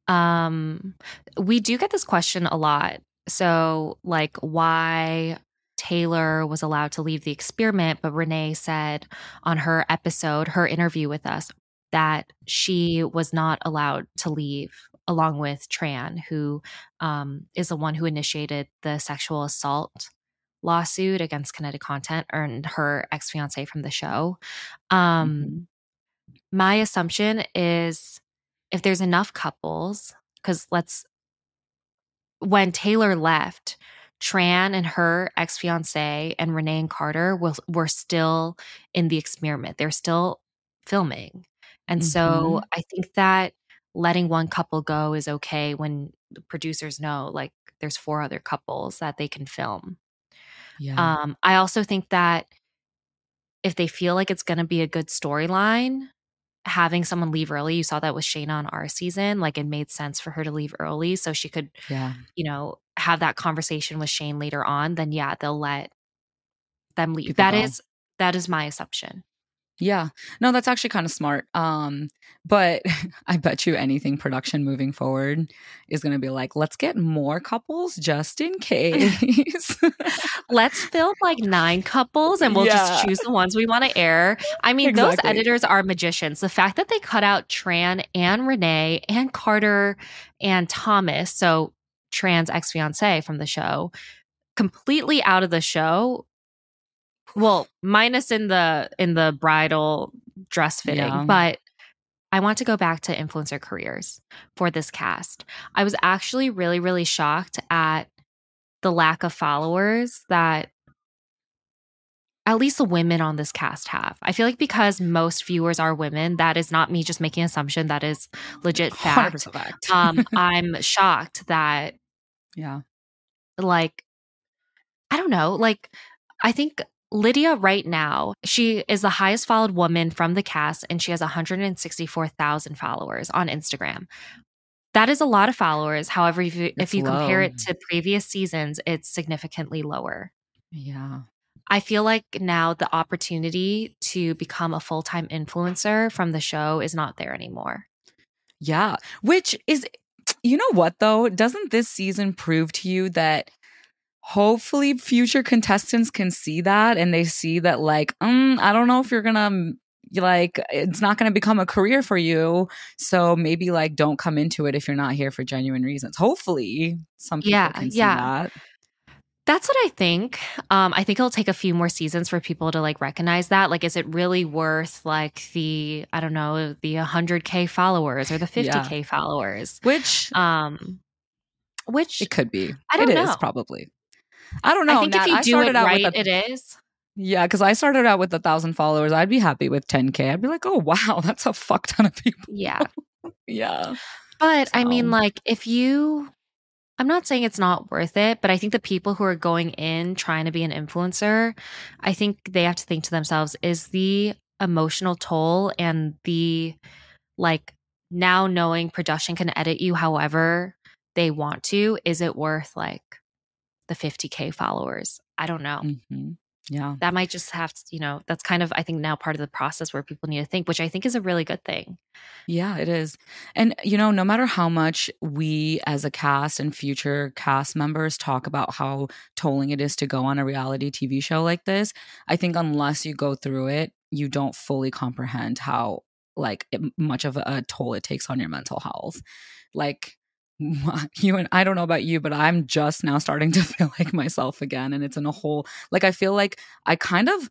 Um, we do get this question a lot. So, like, why Taylor was allowed to leave the experiment, but Renee said on her episode, her interview with us, that she was not allowed to leave along with Tran, who um, is the one who initiated the sexual assault lawsuit against Kinetic Content and her ex fiance from the show. Um, Mhm. my assumption is if there's enough couples, because let's, when Taylor left, Tran and her ex fiance and Renee and Carter was, were still in the experiment. They're still filming. And so I think that letting one couple go is okay when the producers know like there's four other couples that they can film. Yeah. Um, I also think that if they feel like it's going to be a good storyline, having someone leave early, you saw that with Shaina on our season, like it made sense for her to leave early so she could, yeah. you know, have that conversation with Shayne later on. Then yeah, they'll let them leave. People That go. is that is my assumption. Yeah. No, that's actually kind of smart. Um, but I bet you anything production moving forward is going to be like, let's get more couples just in case. Let's film like nine couples and we'll Yeah. just choose the ones we want to air. I mean, those editors are magicians. The fact that they cut out Tran and Renee and Carter and Thomas, so Tran's ex fiance from the show, completely out of the show. Well, minus in the in the bridal dress fitting, Yeah. but I want to go back to influencer careers for this cast. I was actually really, really shocked at the lack of followers that at least the women on this cast have. I feel like because most viewers are women, that is not me just making assumption, that is legit fact. fact. Um, I'm shocked that yeah. like I don't know, like I think Lydia right now, she is the highest followed woman from the cast and she has 164,000 followers on Instagram. That is a lot of followers. However, if you, if you compare it to previous seasons, it's significantly lower. Yeah. I feel like now the opportunity to become a full time influencer from the show is not there anymore. Yeah. Which is, you know what though? Doesn't this season prove to you that hopefully future contestants can see that and they see that, like, um, I don't know if you're gonna, like, it's not gonna become a career for you. So maybe, like, don't come into it if you're not here for genuine reasons. Hopefully, some people Yeah, can see yeah. that. That's what I think. Um, I think it'll take a few more seasons for people to like recognize that. Like, is it really worth like the I don't know the 100k followers or the 50k followers? Which Um, which it could be. I don't It is know. probably. I don't know. I think Nat. if you I do started it out right, with a, it is. Yeah, because I started out with a thousand followers. I'd be happy with 10K. I'd be like, oh, wow, that's a fuck ton of people. Yeah, Yeah. but I mean, like, if you, I'm not saying it's not worth it, but I think the people who are going in trying to be an influencer, I think they have to think to themselves: Is the emotional toll and the like now knowing production can edit you however they want to, is it worth like the 50K followers? I don't know. Mm-hmm. Yeah. That might just have to, you know, that's kind of, I think, now part of the process where people need to think, which I think is a really good thing. Yeah, it is. And, you know, no matter how much we as a cast and future cast members talk about how tolling it is to go on a reality TV show like this, I think unless you go through it, you don't fully comprehend how like it, much of a toll it takes on your mental health. Like you and I don't know about you, but I'm just now starting to feel like myself again. And it's in a whole, like, I feel like I kind of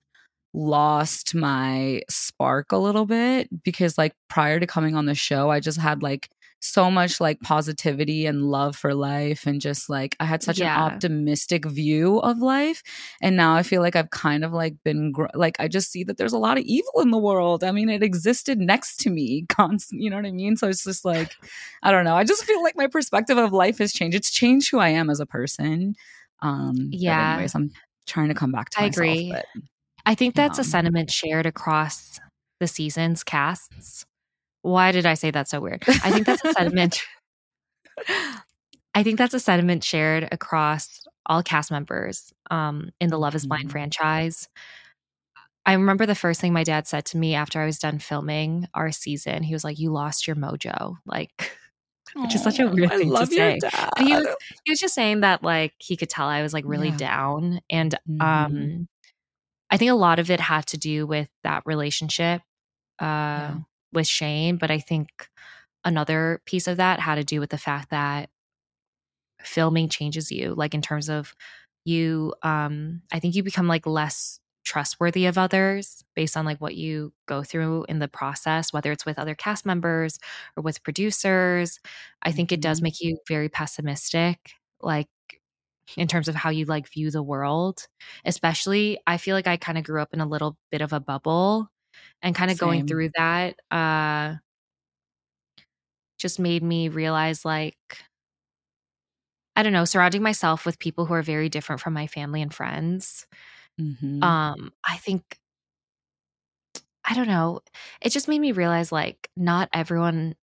lost my spark a little bit because, like, prior to coming on the show, I just had like so much like positivity and love for life and just like I had such yeah. an optimistic view of life and now I feel like I've kind of like been gr- like I just see that there's a lot of evil in the world. I mean it existed next to me constant, you know what I mean? So it's just like I don't know. I just feel like my perspective of life has changed. It's changed who I am as a person. Um yeah. anyways, I'm trying to come back to I myself, agree. But, I think that's um, a sentiment shared across the seasons casts why did I say that so weird? I think that's a sentiment. I think that's a sentiment shared across all cast members um, in the Love is Blind mm-hmm. franchise. I remember the first thing my dad said to me after I was done filming our season. He was like, "You lost your mojo," like, which is such a weird thing to say. He was, he was just saying that like he could tell I was like really yeah. down, and mm-hmm. um, I think a lot of it had to do with that relationship. Uh, yeah with Shayne, but I think another piece of that had to do with the fact that filming changes you, like in terms of you, um, I think you become like less trustworthy of others based on like what you go through in the process whether it's with other cast members or with producers i think it does mm-hmm. make you very pessimistic like in terms of how you like view the world especially i feel like i kind of grew up in a little bit of a bubble and kind of going through that uh just made me realize like I don't know, surrounding myself with people who are very different from my family and friends. Mm-hmm. Um, I think I don't know. It just made me realize like not everyone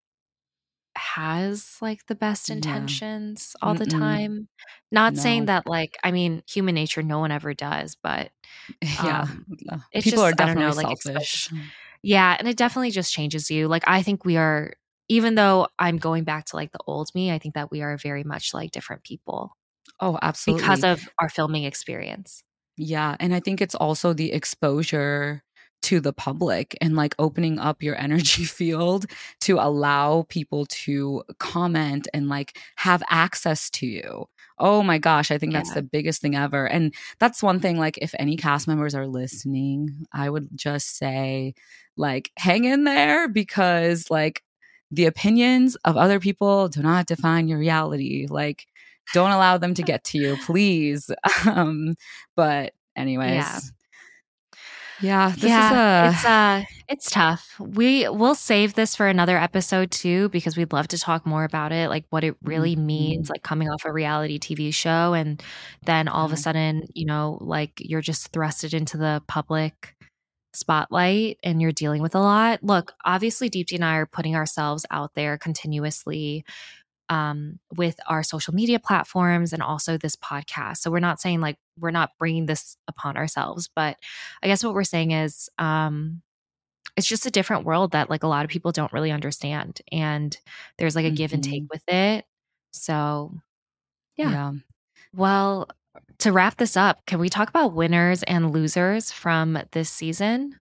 has like the best intentions yeah. all the time. Not no. saying that like I mean human nature no one ever does, but yeah. Um, it's People just, are definitely know, selfish. Like, yeah, and it definitely just changes you. Like I think we are even though I'm going back to like the old me, I think that we are very much like different people. Oh, absolutely. Because of our filming experience. Yeah, and I think it's also the exposure to the public and like opening up your energy field to allow people to comment and like have access to you. Oh my gosh, I think yeah. that's the biggest thing ever. And that's one thing like if any cast members are listening, I would just say like hang in there because like the opinions of other people do not define your reality. Like don't allow them to get to you, please. Um but anyways, yeah. Yeah, yeah, a... it's uh, it's tough. We will save this for another episode too because we'd love to talk more about it, like what it really mm-hmm. means, like coming off a reality TV show, and then all of a sudden, you know, like you're just thrusted into the public spotlight and you're dealing with a lot. Look, obviously, Deepti and I are putting ourselves out there continuously um, with our social media platforms and also this podcast. So we're not saying like we're not bringing this upon ourselves, but I guess what we're saying is um, it's just a different world that like a lot of people don't really understand, and there's like a mm-hmm. give and take mm-hmm. with it. So yeah. yeah. Well, to wrap this up, can we talk about winners and losers from this season?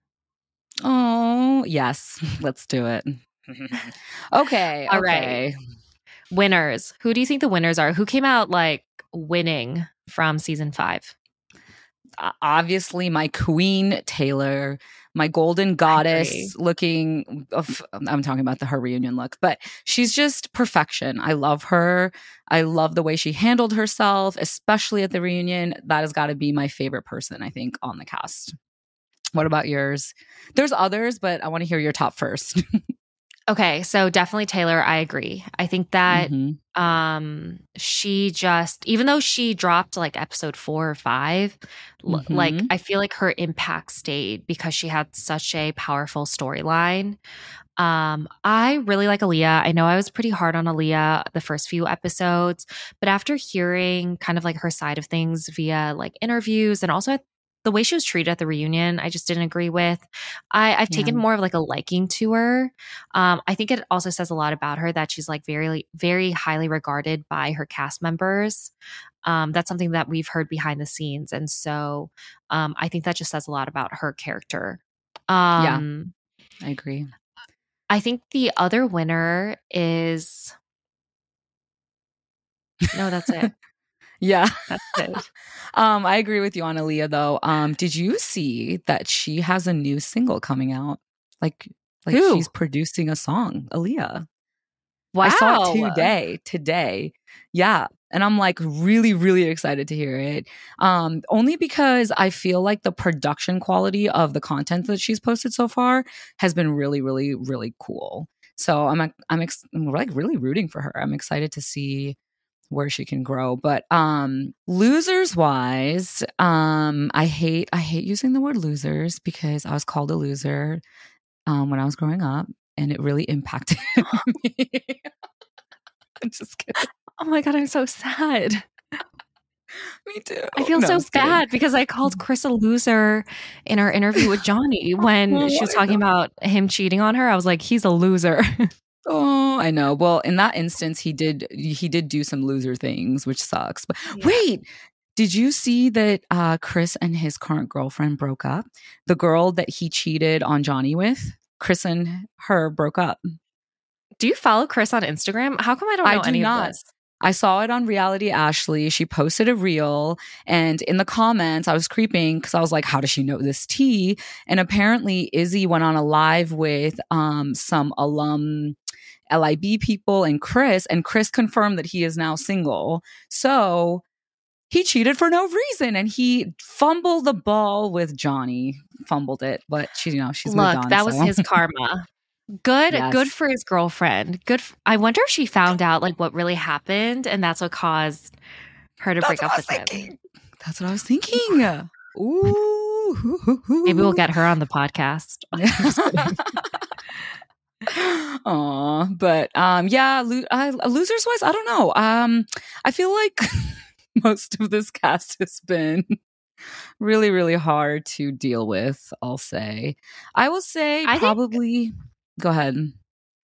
Oh, yes. Let's do it. okay. All okay. right winners. Who do you think the winners are? Who came out like winning from season five? Uh, obviously, my queen Taylor, my golden goddess looking. Of, I'm talking about the her reunion look, but she's just perfection. I love her. I love the way she handled herself, especially at the reunion. That has got to be my favorite person, I think, on the cast. What about yours? There's others, but I want to hear your top first. Okay, so definitely Taylor, I agree. I think that Mhm. um she just even though she dropped like episode 4 or 5, l- like. I feel like her impact stayed because she had such a powerful storyline. Um I really like Aaliyah. I know I was pretty hard on Aaliyah the first few episodes, but after hearing kind of like her side of things via like interviews and also the way she was treated at the reunion, I just didn't agree with. I, I've taken more of like a liking to her. Um, I think it also says a lot about her that she's like very, very highly regarded by her cast members. Um, that's something that we've heard behind the scenes, and so um, I think that just says a lot about her character. Yeah. Um, I agree. I think the other winner is no, that's it. Yeah. Um, I agree with you on Aaliyah though. Um, did you see that she has a new single coming out? Like like Who? she's producing a song, Aaliyah. Wow, I saw it today. Today. Yeah. And I'm like really, really excited to hear it. Um, only because I feel like the production quality of the content that she's posted so far has been really, really, really cool. So I'm I'm, ex- I'm like really rooting for her. I'm excited to see where she can grow. But um losers wise, um I hate I hate using the word losers because I was called a loser um when I was growing up and it really impacted me. I'm just kidding. Oh my god, I'm so sad. Me too. I feel No, so I'm just kidding. bad because I called Chris a loser in our interview with Johnie when Oh she was talking about him cheating on her. I was like, he's a loser. Oh, I know. Well, in that instance, he did he did do some loser things, which sucks. But Yeah. wait, did you see that uh, Chris and his current girlfriend broke up? The girl that he cheated on Johnie with, Chris and her broke up. do you follow Chris on Instagram? How come I don't know I do any not. of this? I saw it on Reality Ashley. She posted a reel, and in the comments, I was creeping because I was like, "How does she know this tea?" And apparently, Izzy went on a live with um, some alum LIB people and Chris, and Chris confirmed that he is now single. So he cheated for no reason, and he fumbled the ball with Johnie. Fumbled it, but she, you know, she's moved Look, on, that was so. his karma. Good, Yes. good for his girlfriend. Good. f- I wonder if she found out like what really happened, and that's what caused her to That's break up with was him. That's what I was thinking. Ooh. Maybe we'll get her on the podcast. Aw, but um, yeah, lo- I, losers wise, I don't know. Um, I feel like most of this cast has been really, really hard to deal with. I'll say. I will say I think- probably. Go ahead.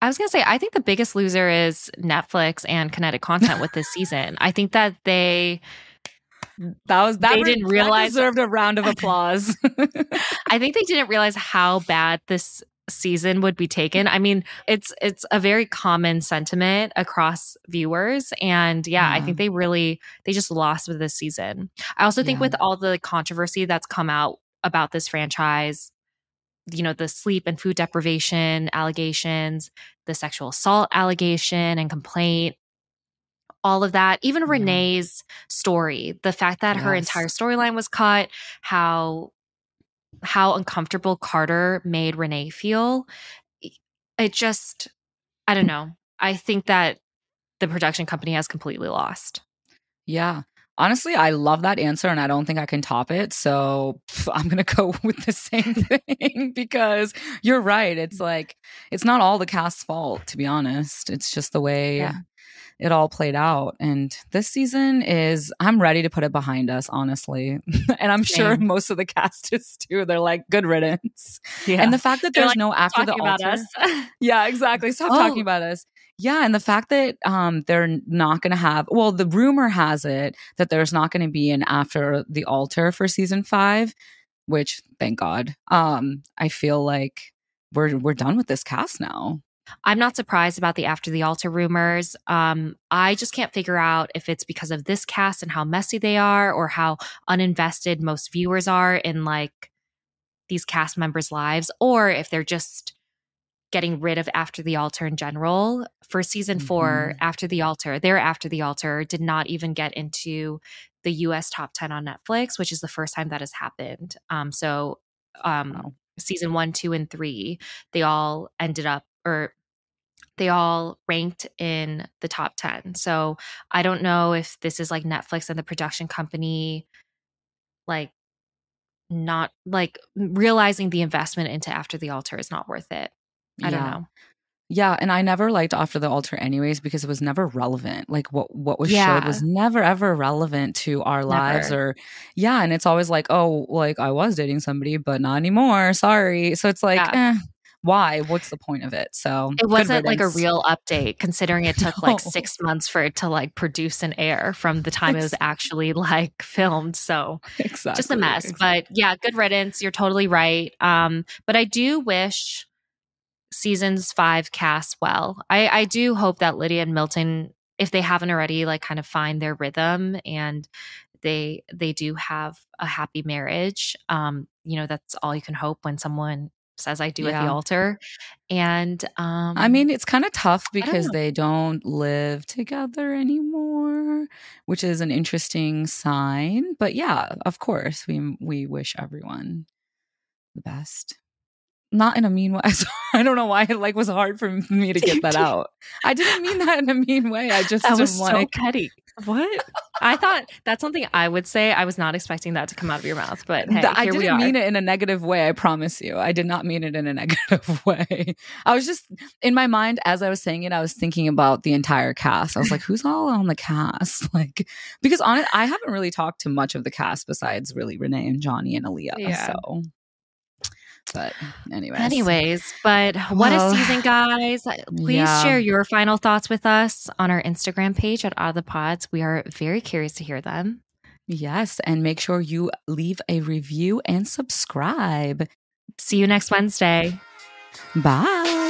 I was gonna say, I think the biggest loser is Netflix and kinetic content with this season. I think that they, That was that. They re- didn't that realize- deserved a round of applause. I think they didn't realize how bad this season would be taken. I mean, it's it's a very common sentiment across viewers, and yeah, I think they really they just lost with this season. I also think Yeah. with all the controversy that's come out about this franchise, you know, the sleep and food deprivation allegations, the sexual assault allegation and complaint, all of that, even Yeah. Renee's story, the fact that her entire storyline was cut, how how uncomfortable Carter made Renee feel. It just I don't know. I think that the production company has completely lost. Yeah. Honestly, I love that answer and I don't think I can top it. So pff, I'm going to go with the same thing because you're right. It's like, it's not all the cast's fault, to be honest. It's just the way Yeah. it all played out. And this season is, I'm ready to put it behind us, honestly. and I'm sure most of the cast is too. They're like, good riddance. Yeah. And the fact that They're there's like, no after the altar. Yeah, exactly. Stop Oh. talking about us. Yeah, and the fact that um they're not going to have well, the rumor has it that there's not going to be an after the altar for season 5, which thank God. Um I feel like we're we're done with this cast now. I'm not surprised about the after the altar rumors. Um, I just can't figure out if it's because of this cast and how messy they are, or how uninvested most viewers are in like these cast members' lives, or if they're just getting rid of after the altar in general. For season four, after the altar, their after the altar did not even get into the US top 10 on Netflix, which is the first time that has happened. Um, so um Wow. season one, two, and three, they all ended up or they all ranked in the top 10. So I don't know if this is like Netflix and the production company like not like realizing the investment into After the Altar is not worth it. I yeah. don't know. Yeah, and I never liked After the Altar anyways because it was never relevant. Like what what was yeah. showed was never ever relevant to our never. lives or yeah, and it's always like, "Oh, like I was dating somebody, but not anymore. Sorry." So it's like, yeah. eh, why? What's the point of it? So it wasn't like a real update, considering it took no. like six months for it to like produce and air from the time it was actually like filmed. So exactly, just a mess. Exactly. But yeah, good riddance. You're totally right. Um, but I do wish seasons five cast well. I, I do hope that Lydia and Milton, if they haven't already, like kind of find their rhythm and they they do have a happy marriage. Um, you know, that's all you can hope when someone says I do yeah. at the altar. And um I mean it's kind of tough because don't they don't live together anymore, which is an interesting sign. But yeah, of course, we we wish everyone the best. Not in a mean way. I don't know why it like was hard for me to get that out. I didn't mean that in a mean way. I just that was so petty. What? I thought that's something I would say. I was not expecting that to come out of your mouth, but hey, I didn't mean it in a negative way. I promise you. I did not mean it in a negative way. I was just in my mind as I was saying it. I was thinking about the entire cast. I was like, "Who's all on the cast?" Like, because on it, I haven't really talked to much of the cast besides really Renee and Johnie and Aaliyah. Yeah. So but anyways. Anyways, but what well, a season, guys. Please yeah. share your final thoughts with us on our Instagram page at Out of the Pods. We are very curious to hear them. Yes. And make sure you leave a review and subscribe. See you next Wednesday. Bye.